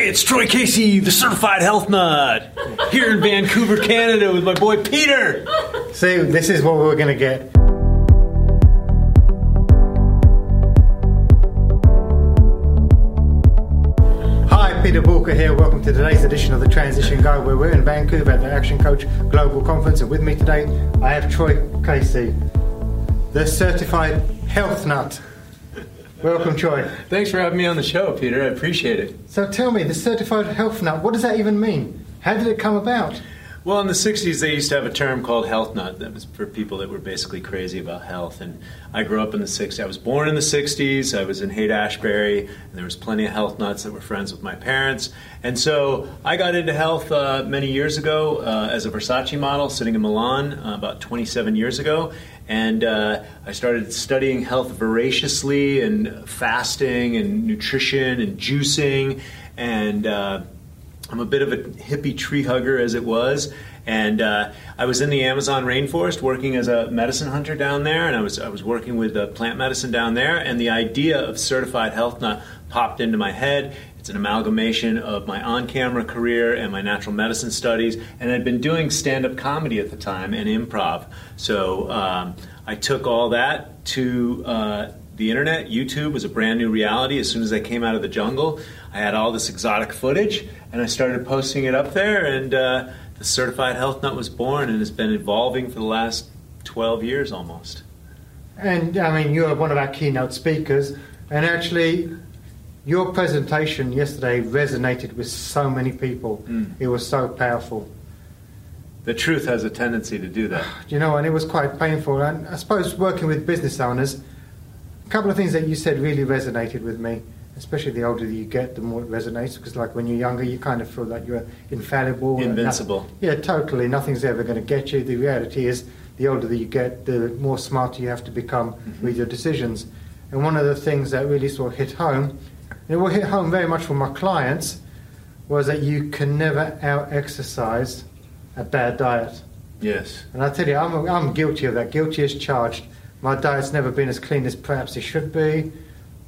Hey, it's Troy Casey, the certified health nut, here in Vancouver, Canada, with my boy Peter. See, this is what we're to get. Hi, Peter Walker here. Welcome to today's edition of the Transition Guide, where we're in Vancouver at the Action Coach Global Conference. And with me today, I have Troy Casey, the certified health nut. Welcome, Troy. Thanks for having me on the show, Peter. I appreciate it. So tell me, the certified health nut, what does that even mean? How did it come about? Well, in the 60s, they used to have a term called health nut. That was for people that were basically crazy about health. And I grew up in the 60s. I was born in the 60s. I was in Haight Ashbury, and there was plenty of health nuts that were friends with my parents. And so I got into health uh, many years ago uh, as a Versace model, sitting in Milan uh, about 27 years ago. And uh, I started studying health voraciously and fasting and nutrition and juicing. And uh, I'm a bit of a hippie tree hugger as it was, and uh, I was in the Amazon rainforest working as a medicine hunter down there, and I was I was working with uh, plant medicine down there, and the idea of certified health nut popped into my head. It's an amalgamation of my on-camera career and my natural medicine studies, and I'd been doing stand-up comedy at the time and improv. So um, I took all that to uh, the internet. YouTube was a brand new reality as soon as I came out of the jungle. I had all this exotic footage, and I started posting it up there, and uh, the Certified Health Nut was born, and has been evolving for the last 12 years almost. And I mean, you're one of our keynote speakers, and actually, your presentation yesterday resonated with so many people. Mm. It was so powerful. The truth has a tendency to do that. You know, and it was quite painful. And I suppose working with business owners, a couple of things that you said really resonated with me especially the older you get, the more it resonates. Because like when you're younger, you kind of feel like you're infallible, invincible. yeah, totally. Nothing's ever going to get you. The reality is, the older that you get, the more smarter you have to become mm-hmm. with your decisions. And one of the things that really sort of hit home, it will hit home very much for my clients, was that you can never out exercise a bad diet. Yes. And I tell you, I'm, I'm guilty of that. Guilty as charged. My diet's never been as clean as perhaps it should be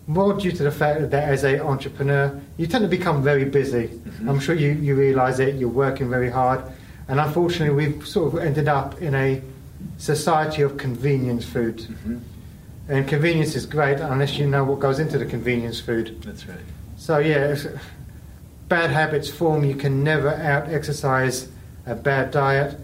more due to the fact that as an entrepreneur, you tend to become very busy. Mm-hmm. I'm sure you, you realize it, you're working very hard. And unfortunately, we've sort of ended up in a society of convenience food. Mm-hmm. And convenience is great unless you know what goes into the convenience food. That's right. So, yeah, bad habits form. You can never out exercise a bad diet.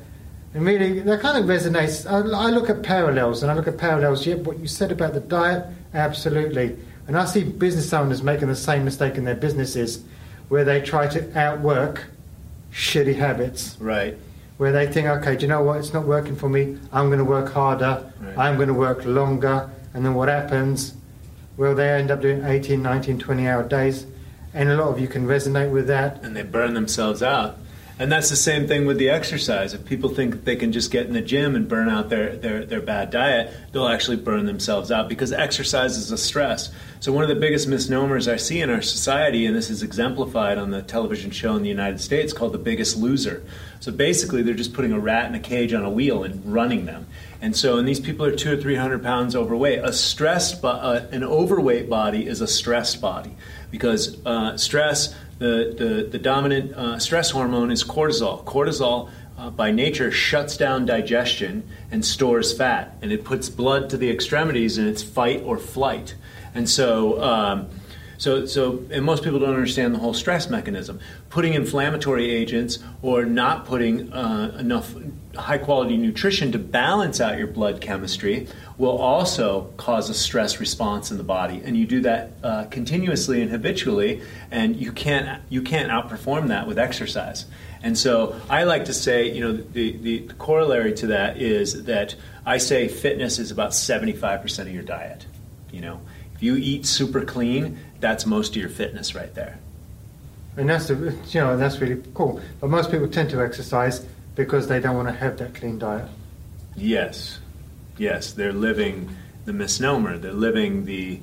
And really, that kind of resonates. I, I look at parallels, and I look at parallels. Yeah, what you said about the diet, absolutely. And I see business owners making the same mistake in their businesses where they try to outwork shitty habits. Right. Where they think, okay, do you know what? It's not working for me. I'm going to work harder. Right. I'm going to work longer. And then what happens? Well, they end up doing 18, 19, 20 hour days. And a lot of you can resonate with that. And they burn themselves out. And that's the same thing with the exercise. If people think they can just get in the gym and burn out their, their, their bad diet, they'll actually burn themselves out because exercise is a stress. So, one of the biggest misnomers I see in our society, and this is exemplified on the television show in the United States called The Biggest Loser. So, basically, they're just putting a rat in a cage on a wheel and running them. And so, and these people are two or three hundred pounds overweight. A stressed, uh, an overweight body is a stressed body because uh, stress the, the, the dominant uh, stress hormone is cortisol. Cortisol, uh, by nature, shuts down digestion and stores fat, and it puts blood to the extremities, and it's fight or flight. And so, um, so, so, and most people don't understand the whole stress mechanism. Putting inflammatory agents or not putting uh, enough high quality nutrition to balance out your blood chemistry will also cause a stress response in the body, and you do that uh, continuously and habitually, and you can't you can't outperform that with exercise. And so I like to say, you know, the, the, the corollary to that is that I say fitness is about seventy five percent of your diet. You know, if you eat super clean, that's most of your fitness right there. And that's you know that's really cool. But most people tend to exercise because they don't want to have that clean diet. Yes, yes, they're living the misnomer. They're living the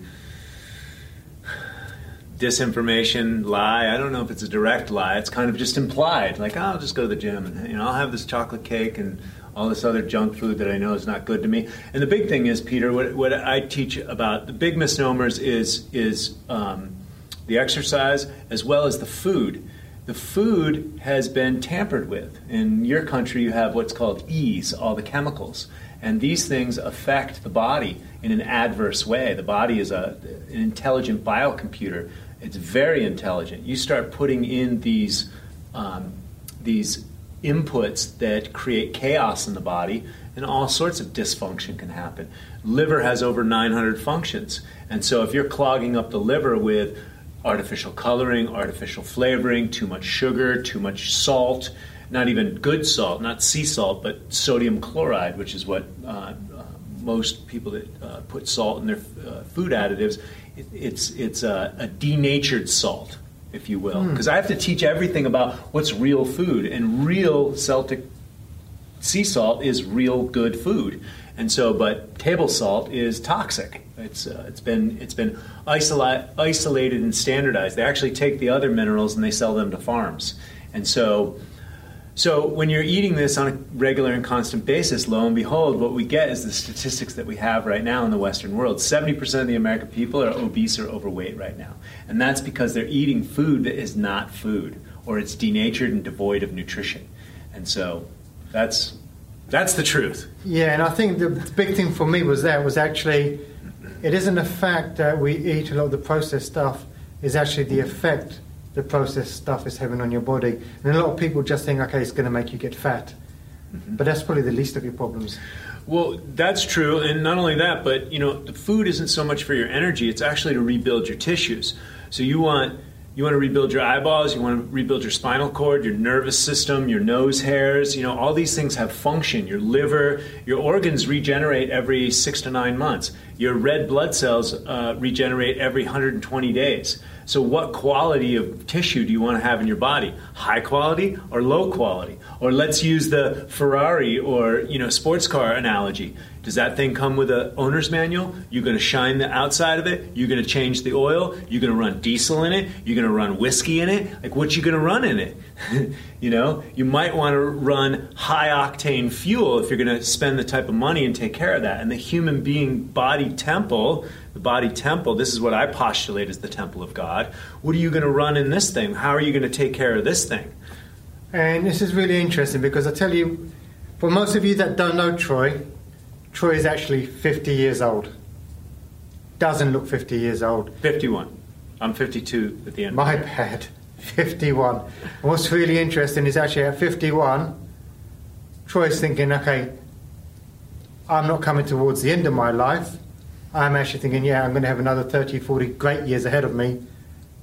disinformation lie. I don't know if it's a direct lie. It's kind of just implied, like oh, I'll just go to the gym and you know I'll have this chocolate cake and all this other junk food that I know is not good to me. And the big thing is, Peter, what, what I teach about the big misnomers is is um, the exercise, as well as the food. The food has been tampered with. In your country, you have what's called E's, all the chemicals. And these things affect the body in an adverse way. The body is a, an intelligent biocomputer. It's very intelligent. You start putting in these, um, these inputs that create chaos in the body, and all sorts of dysfunction can happen. Liver has over 900 functions. And so if you're clogging up the liver with artificial coloring, artificial flavoring, too much sugar, too much salt, not even good salt, not sea salt, but sodium chloride, which is what uh, uh, most people that uh, put salt in their uh, food additives, it, it's, it's a, a, denatured salt, if you will. Because hmm. mm. I have to teach everything about what's real food, and real Celtic sea salt is real good food. And so, but table salt is toxic. It's, uh, it's been, it's been isola- isolated and standardized. They actually take the other minerals and they sell them to farms. And so, so when you're eating this on a regular and constant basis, lo and behold, what we get is the statistics that we have right now in the Western world. 70% of the American people are obese or overweight right now. And that's because they're eating food that is not food, or it's denatured and devoid of nutrition. And so that's that's the truth. Yeah, and I think the big thing for me was that was actually it isn't the fact that we eat a lot of the processed stuff, is actually the effect the processed stuff is having on your body. And a lot of people just think, okay, it's going to make you get fat. Mm-hmm. But that's probably the least of your problems. Well, that's true, and not only that, but you know, the food isn't so much for your energy; it's actually to rebuild your tissues. So you want you want to rebuild your eyeballs, you want to rebuild your spinal cord, your nervous system, your nose hairs. You know, all these things have function. Your liver, your organs regenerate every six to nine months. Your red blood cells uh, regenerate every 120 days. So, what quality of tissue do you want to have in your body? High quality or low quality? Or let's use the Ferrari or you know sports car analogy. Does that thing come with an owner's manual? You're going to shine the outside of it. You're going to change the oil. You're going to run diesel in it. You're going to run whiskey in it. Like, what you going to run in it? you know, you might want to run high octane fuel if you're going to spend the type of money and take care of that. And the human being body temple, the body temple, this is what I postulate as the temple of God. What are you going to run in this thing? How are you going to take care of this thing? And this is really interesting because I tell you, for most of you that don't know Troy, Troy is actually 50 years old. Doesn't look 50 years old. 51. I'm 52 at the end. My bad. 51. And what's really interesting is actually at 51, Troy's thinking, okay, I'm not coming towards the end of my life. I'm actually thinking, yeah, I'm going to have another 30, 40 great years ahead of me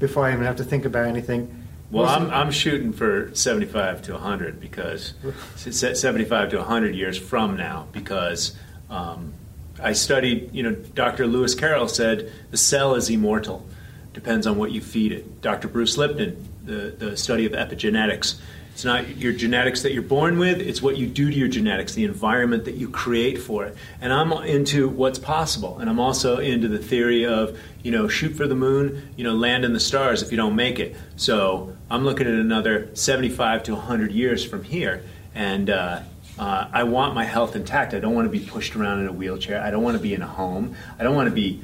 before I even have to think about anything. Well, I'm, I'm shooting for 75 to 100 because 75 to 100 years from now because um, I studied, you know, Dr. Lewis Carroll said the cell is immortal, depends on what you feed it. Dr. Bruce Lipton, the, the study of epigenetics, it's not your genetics that you're born with, it's what you do to your genetics, the environment that you create for it. And I'm into what's possible. And I'm also into the theory of, you know, shoot for the moon, you know, land in the stars if you don't make it. So I'm looking at another 75 to 100 years from here. And, uh, uh, I want my health intact. I don't want to be pushed around in a wheelchair. I don't want to be in a home. I don't want to be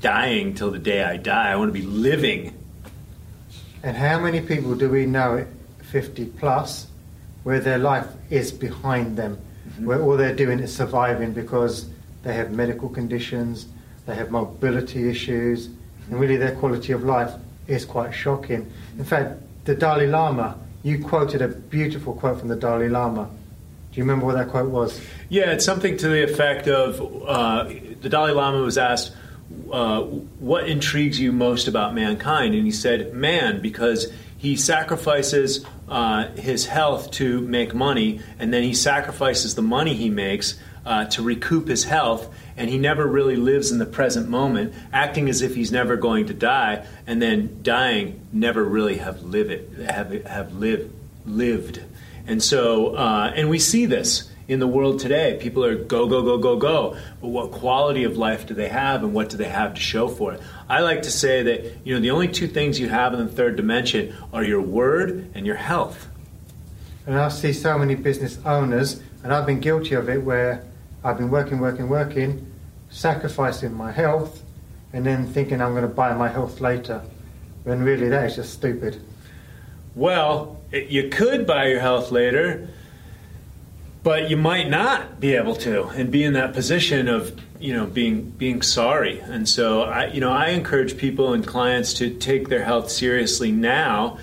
dying till the day I die. I want to be living. And how many people do we know at 50 plus where their life is behind them, mm-hmm. where all they're doing is surviving because they have medical conditions, they have mobility issues, and really their quality of life is quite shocking. In fact, the Dalai Lama, you quoted a beautiful quote from the Dalai Lama do you remember what that quote was? Yeah, it's something to the effect of uh, the Dalai Lama was asked, uh, What intrigues you most about mankind? And he said, Man, because he sacrifices uh, his health to make money, and then he sacrifices the money he makes uh, to recoup his health, and he never really lives in the present moment, acting as if he's never going to die, and then dying, never really have live it, have have lived lived. And so, uh, and we see this in the world today. People are go, go, go, go, go. But what quality of life do they have and what do they have to show for it? I like to say that, you know, the only two things you have in the third dimension are your word and your health. And I see so many business owners, and I've been guilty of it, where I've been working, working, working, sacrificing my health, and then thinking I'm going to buy my health later. when really that is just stupid. Well, it, you could buy your health later, but you might not be able to and be in that position of you know being being sorry. And so I you know I encourage people and clients to take their health seriously now.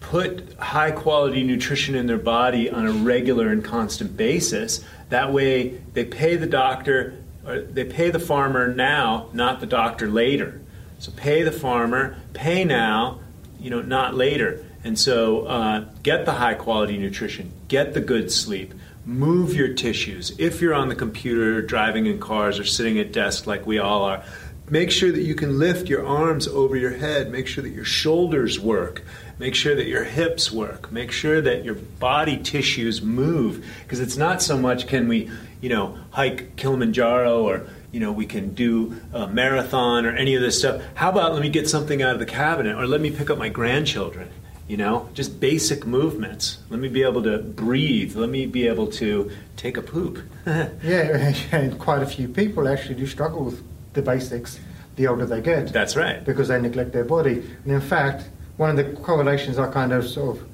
Put high quality nutrition in their body on a regular and constant basis. That way, they pay the doctor or they pay the farmer now, not the doctor later. So pay the farmer, pay now, you know, not later. And so uh, get the high quality nutrition, get the good sleep, move your tissues. If you're on the computer, driving in cars, or sitting at desks like we all are, make sure that you can lift your arms over your head. Make sure that your shoulders work. Make sure that your hips work. Make sure that your body tissues move. Because it's not so much can we, you know, hike Kilimanjaro or you know, we can do a marathon or any of this stuff. How about let me get something out of the cabinet or let me pick up my grandchildren? You know just basic movements. Let me be able to breathe. Let me be able to take a poop. Yeah and quite a few people actually do struggle with the basics the older they get. That's right. Because they neglect their body. And in fact one of the correlations i kind of sort of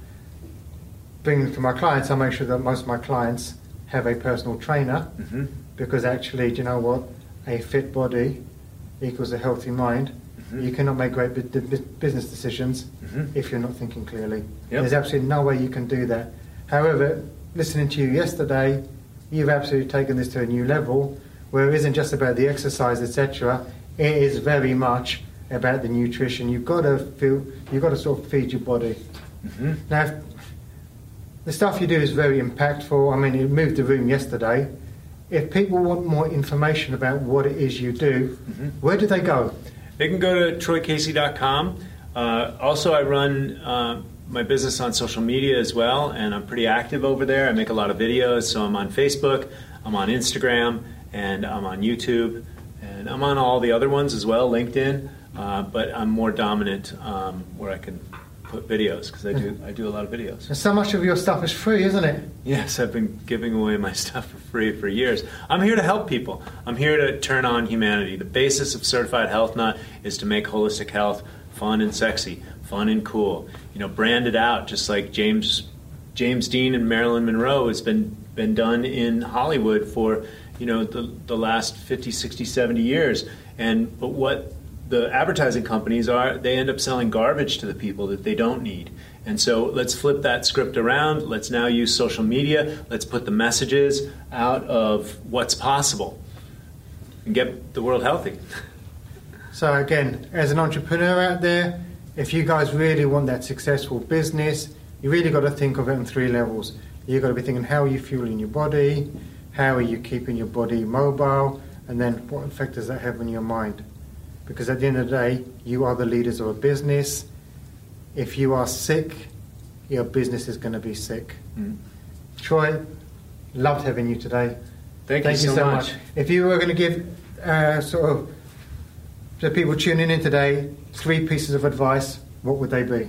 bring to my clients i make sure that most of my clients have a personal trainer. Mm-hmm. because actually do you know what? A fit body equals a healthy mind Mm-hmm. You cannot make great business decisions mm-hmm. if you're not thinking clearly. Yep. There's absolutely no way you can do that. However, listening to you yesterday, you've absolutely taken this to a new level where it isn't just about the exercise, etc. It is very much about the nutrition. You've got to feel, you've got to sort of feed your body. Mm-hmm. Now, the stuff you do is very impactful. I mean, it moved the room yesterday. If people want more information about what it is you do, mm-hmm. where do they go? They can go to troycasey.com. Uh, also, I run uh, my business on social media as well, and I'm pretty active over there. I make a lot of videos, so I'm on Facebook, I'm on Instagram, and I'm on YouTube, and I'm on all the other ones as well, LinkedIn. Uh, but I'm more dominant um, where I can put videos because I do I do a lot of videos. And so much of your stuff is free, isn't it? Yes, I've been giving away my stuff for free for years. I'm here to help people. I'm here to turn on humanity. The basis of Certified Health Nut is to make holistic health fun and sexy, fun and cool. You know, branded out just like James James Dean and Marilyn Monroe has been been done in Hollywood for you know the the last 50, 60, 70 years. And but what the advertising companies are they end up selling garbage to the people that they don't need. And so let's flip that script around. Let's now use social media. Let's put the messages out of what's possible and get the world healthy. So again, as an entrepreneur out there, if you guys really want that successful business, you really got to think of it on three levels. You've got to be thinking how are you fueling your body, how are you keeping your body mobile, and then what effect does that have on your mind? Because at the end of the day, you are the leaders of a business. If you are sick, your business is going to be sick. Mm. Troy, loved having you today. Thank, Thank you, you, so, much. much. If you were going to give uh, sort of the people tuning in today three pieces of advice, what would they be?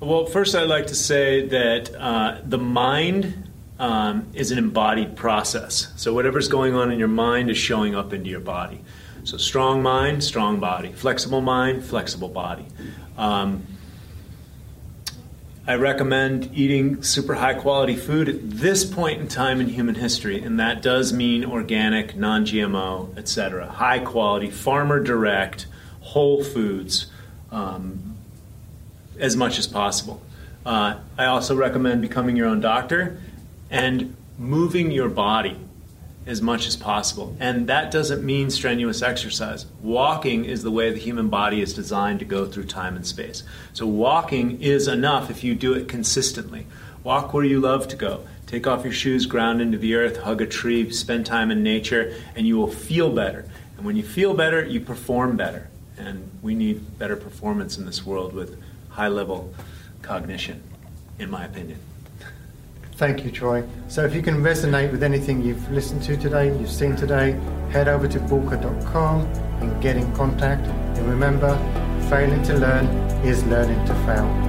Well, first, I'd like to say that uh, the mind um, is an embodied process. So, whatever's going on in your mind is showing up into your body. So strong mind, strong body. Flexible mind, flexible body. Um, I recommend eating super high quality food at this point in time in human history, and that does mean organic, non GMO, etc. High quality, farmer direct, whole foods um, as much as possible. Uh, I also recommend becoming your own doctor and moving your body as much as possible. And that doesn't mean strenuous exercise. Walking is the way the human body is designed to go through time and space. So, walking is enough if you do it consistently. Walk where you love to go. Take off your shoes, ground into the earth, hug a tree, spend time in nature, and you will feel better. And when you feel better, you perform better. And we need better performance in this world with high level cognition, in my opinion. Thank you, Troy. So if you can resonate with anything you've listened to today, you've seen today, head over to bulka.com and get in contact. And remember, failing to learn is learning to fail.